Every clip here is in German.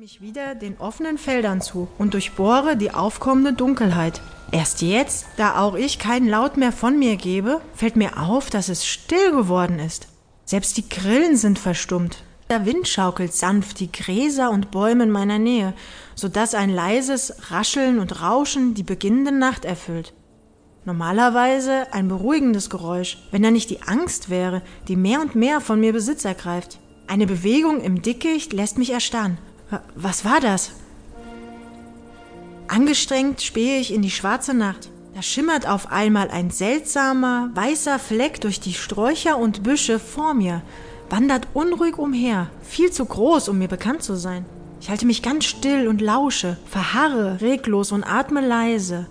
mich wieder den offenen Feldern zu und durchbohre die aufkommende Dunkelheit. Erst jetzt, da auch ich keinen Laut mehr von mir gebe, fällt mir auf, dass es still geworden ist. Selbst die Grillen sind verstummt. Der Wind schaukelt sanft die Gräser und Bäume in meiner Nähe, so dass ein leises Rascheln und Rauschen die beginnende Nacht erfüllt. Normalerweise ein beruhigendes Geräusch, wenn da nicht die Angst wäre, die mehr und mehr von mir Besitz ergreift. Eine Bewegung im Dickicht lässt mich erstarren. Was war das? Angestrengt spähe ich in die schwarze Nacht. Da schimmert auf einmal ein seltsamer, weißer Fleck durch die Sträucher und Büsche vor mir, wandert unruhig umher, viel zu groß, um mir bekannt zu sein. Ich halte mich ganz still und lausche, verharre reglos und atme leise.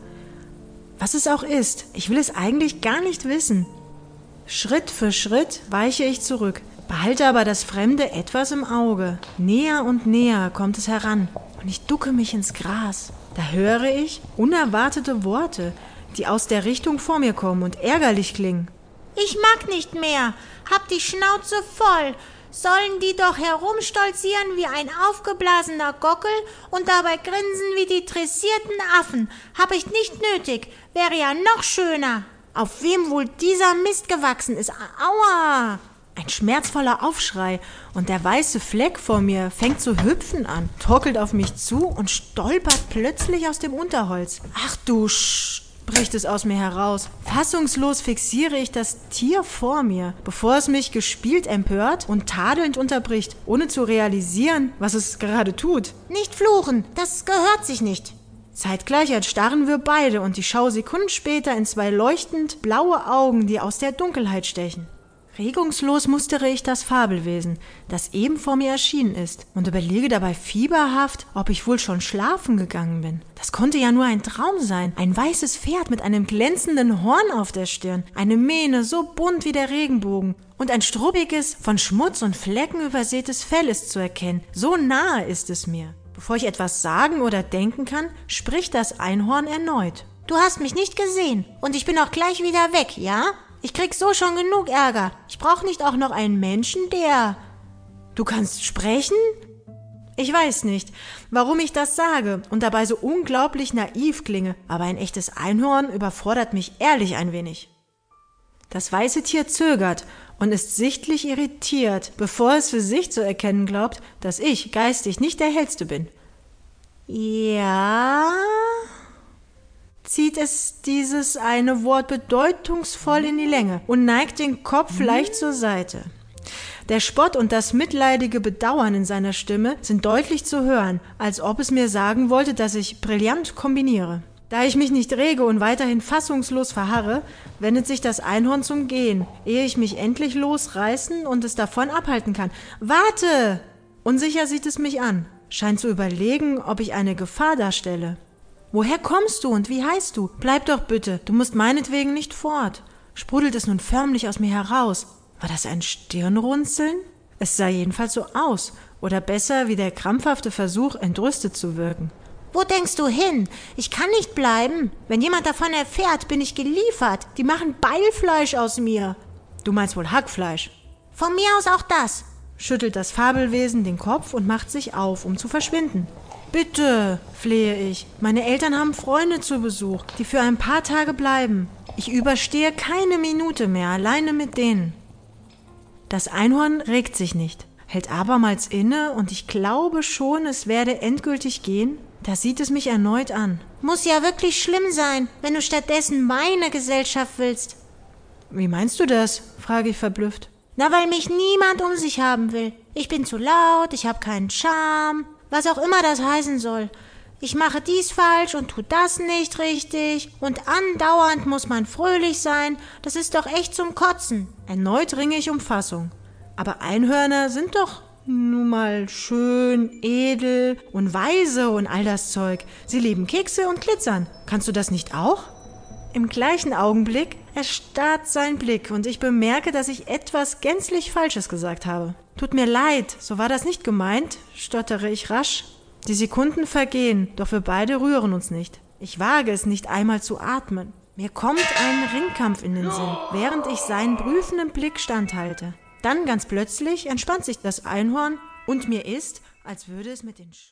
Was es auch ist, ich will es eigentlich gar nicht wissen. Schritt für Schritt weiche ich zurück, behalte aber das Fremde etwas im Auge. Näher und näher kommt es heran, und ich ducke mich ins Gras. Da höre ich unerwartete Worte, die aus der Richtung vor mir kommen und ärgerlich klingen. Ich mag nicht mehr, hab die Schnauze voll. Sollen die doch herumstolzieren wie ein aufgeblasener Gockel und dabei grinsen wie die dressierten Affen. Hab ich nicht nötig, wäre ja noch schöner. Auf wem wohl dieser Mist gewachsen ist? Aua! Ein schmerzvoller Aufschrei und der weiße Fleck vor mir fängt zu hüpfen an, torkelt auf mich zu und stolpert plötzlich aus dem Unterholz. Ach du Sch bricht es aus mir heraus. Fassungslos fixiere ich das Tier vor mir, bevor es mich gespielt empört und tadelnd unterbricht, ohne zu realisieren, was es gerade tut. Nicht fluchen, das gehört sich nicht. Zeitgleich erstarren wir beide und ich schaue Sekunden später in zwei leuchtend blaue Augen, die aus der Dunkelheit stechen. Regungslos mustere ich das Fabelwesen, das eben vor mir erschienen ist, und überlege dabei fieberhaft, ob ich wohl schon schlafen gegangen bin. Das konnte ja nur ein Traum sein. Ein weißes Pferd mit einem glänzenden Horn auf der Stirn, eine Mähne so bunt wie der Regenbogen, und ein struppiges, von Schmutz und Flecken übersätes Fell ist zu erkennen. So nahe ist es mir. Bevor ich etwas sagen oder denken kann, spricht das Einhorn erneut. Du hast mich nicht gesehen, und ich bin auch gleich wieder weg, ja? Ich krieg so schon genug Ärger. Ich brauch nicht auch noch einen Menschen, der. Du kannst sprechen? Ich weiß nicht, warum ich das sage und dabei so unglaublich naiv klinge, aber ein echtes Einhorn überfordert mich ehrlich ein wenig. Das weiße Tier zögert und ist sichtlich irritiert, bevor es für sich zu erkennen glaubt, dass ich geistig nicht der Hellste bin. Ja, zieht es dieses eine Wort bedeutungsvoll in die Länge und neigt den Kopf leicht zur Seite. Der Spott und das mitleidige Bedauern in seiner Stimme sind deutlich zu hören, als ob es mir sagen wollte, dass ich brillant kombiniere. Da ich mich nicht rege und weiterhin fassungslos verharre, wendet sich das Einhorn zum Gehen, ehe ich mich endlich losreißen und es davon abhalten kann. Warte! Unsicher sieht es mich an, scheint zu überlegen, ob ich eine Gefahr darstelle. Woher kommst du und wie heißt du? Bleib doch bitte, du musst meinetwegen nicht fort. Sprudelt es nun förmlich aus mir heraus. War das ein Stirnrunzeln? Es sah jedenfalls so aus, oder besser wie der krampfhafte Versuch, entrüstet zu wirken. Wo denkst du hin? Ich kann nicht bleiben. Wenn jemand davon erfährt, bin ich geliefert. Die machen Beilfleisch aus mir. Du meinst wohl Hackfleisch? Von mir aus auch das. Schüttelt das Fabelwesen den Kopf und macht sich auf, um zu verschwinden. Bitte, flehe ich. Meine Eltern haben Freunde zu Besuch, die für ein paar Tage bleiben. Ich überstehe keine Minute mehr alleine mit denen. Das Einhorn regt sich nicht, hält abermals inne und ich glaube schon, es werde endgültig gehen. Da sieht es mich erneut an. Muss ja wirklich schlimm sein, wenn du stattdessen meine Gesellschaft willst. Wie meinst du das? frage ich verblüfft. Na, weil mich niemand um sich haben will. Ich bin zu laut, ich habe keinen Charme, was auch immer das heißen soll. Ich mache dies falsch und tu das nicht richtig und andauernd muss man fröhlich sein. Das ist doch echt zum Kotzen. Erneut ringe ich um Fassung. Aber Einhörner sind doch nun mal schön, edel und weise und all das Zeug. Sie lieben Kekse und glitzern. Kannst du das nicht auch? Im gleichen Augenblick erstarrt sein Blick und ich bemerke, dass ich etwas gänzlich Falsches gesagt habe. Tut mir leid, so war das nicht gemeint, stottere ich rasch. Die Sekunden vergehen, doch wir beide rühren uns nicht. Ich wage es nicht einmal zu atmen. Mir kommt ein Ringkampf in den Sinn, während ich seinen prüfenden Blick standhalte. Dann ganz plötzlich entspannt sich das Einhorn und mir ist, als würde es mit den Schuhen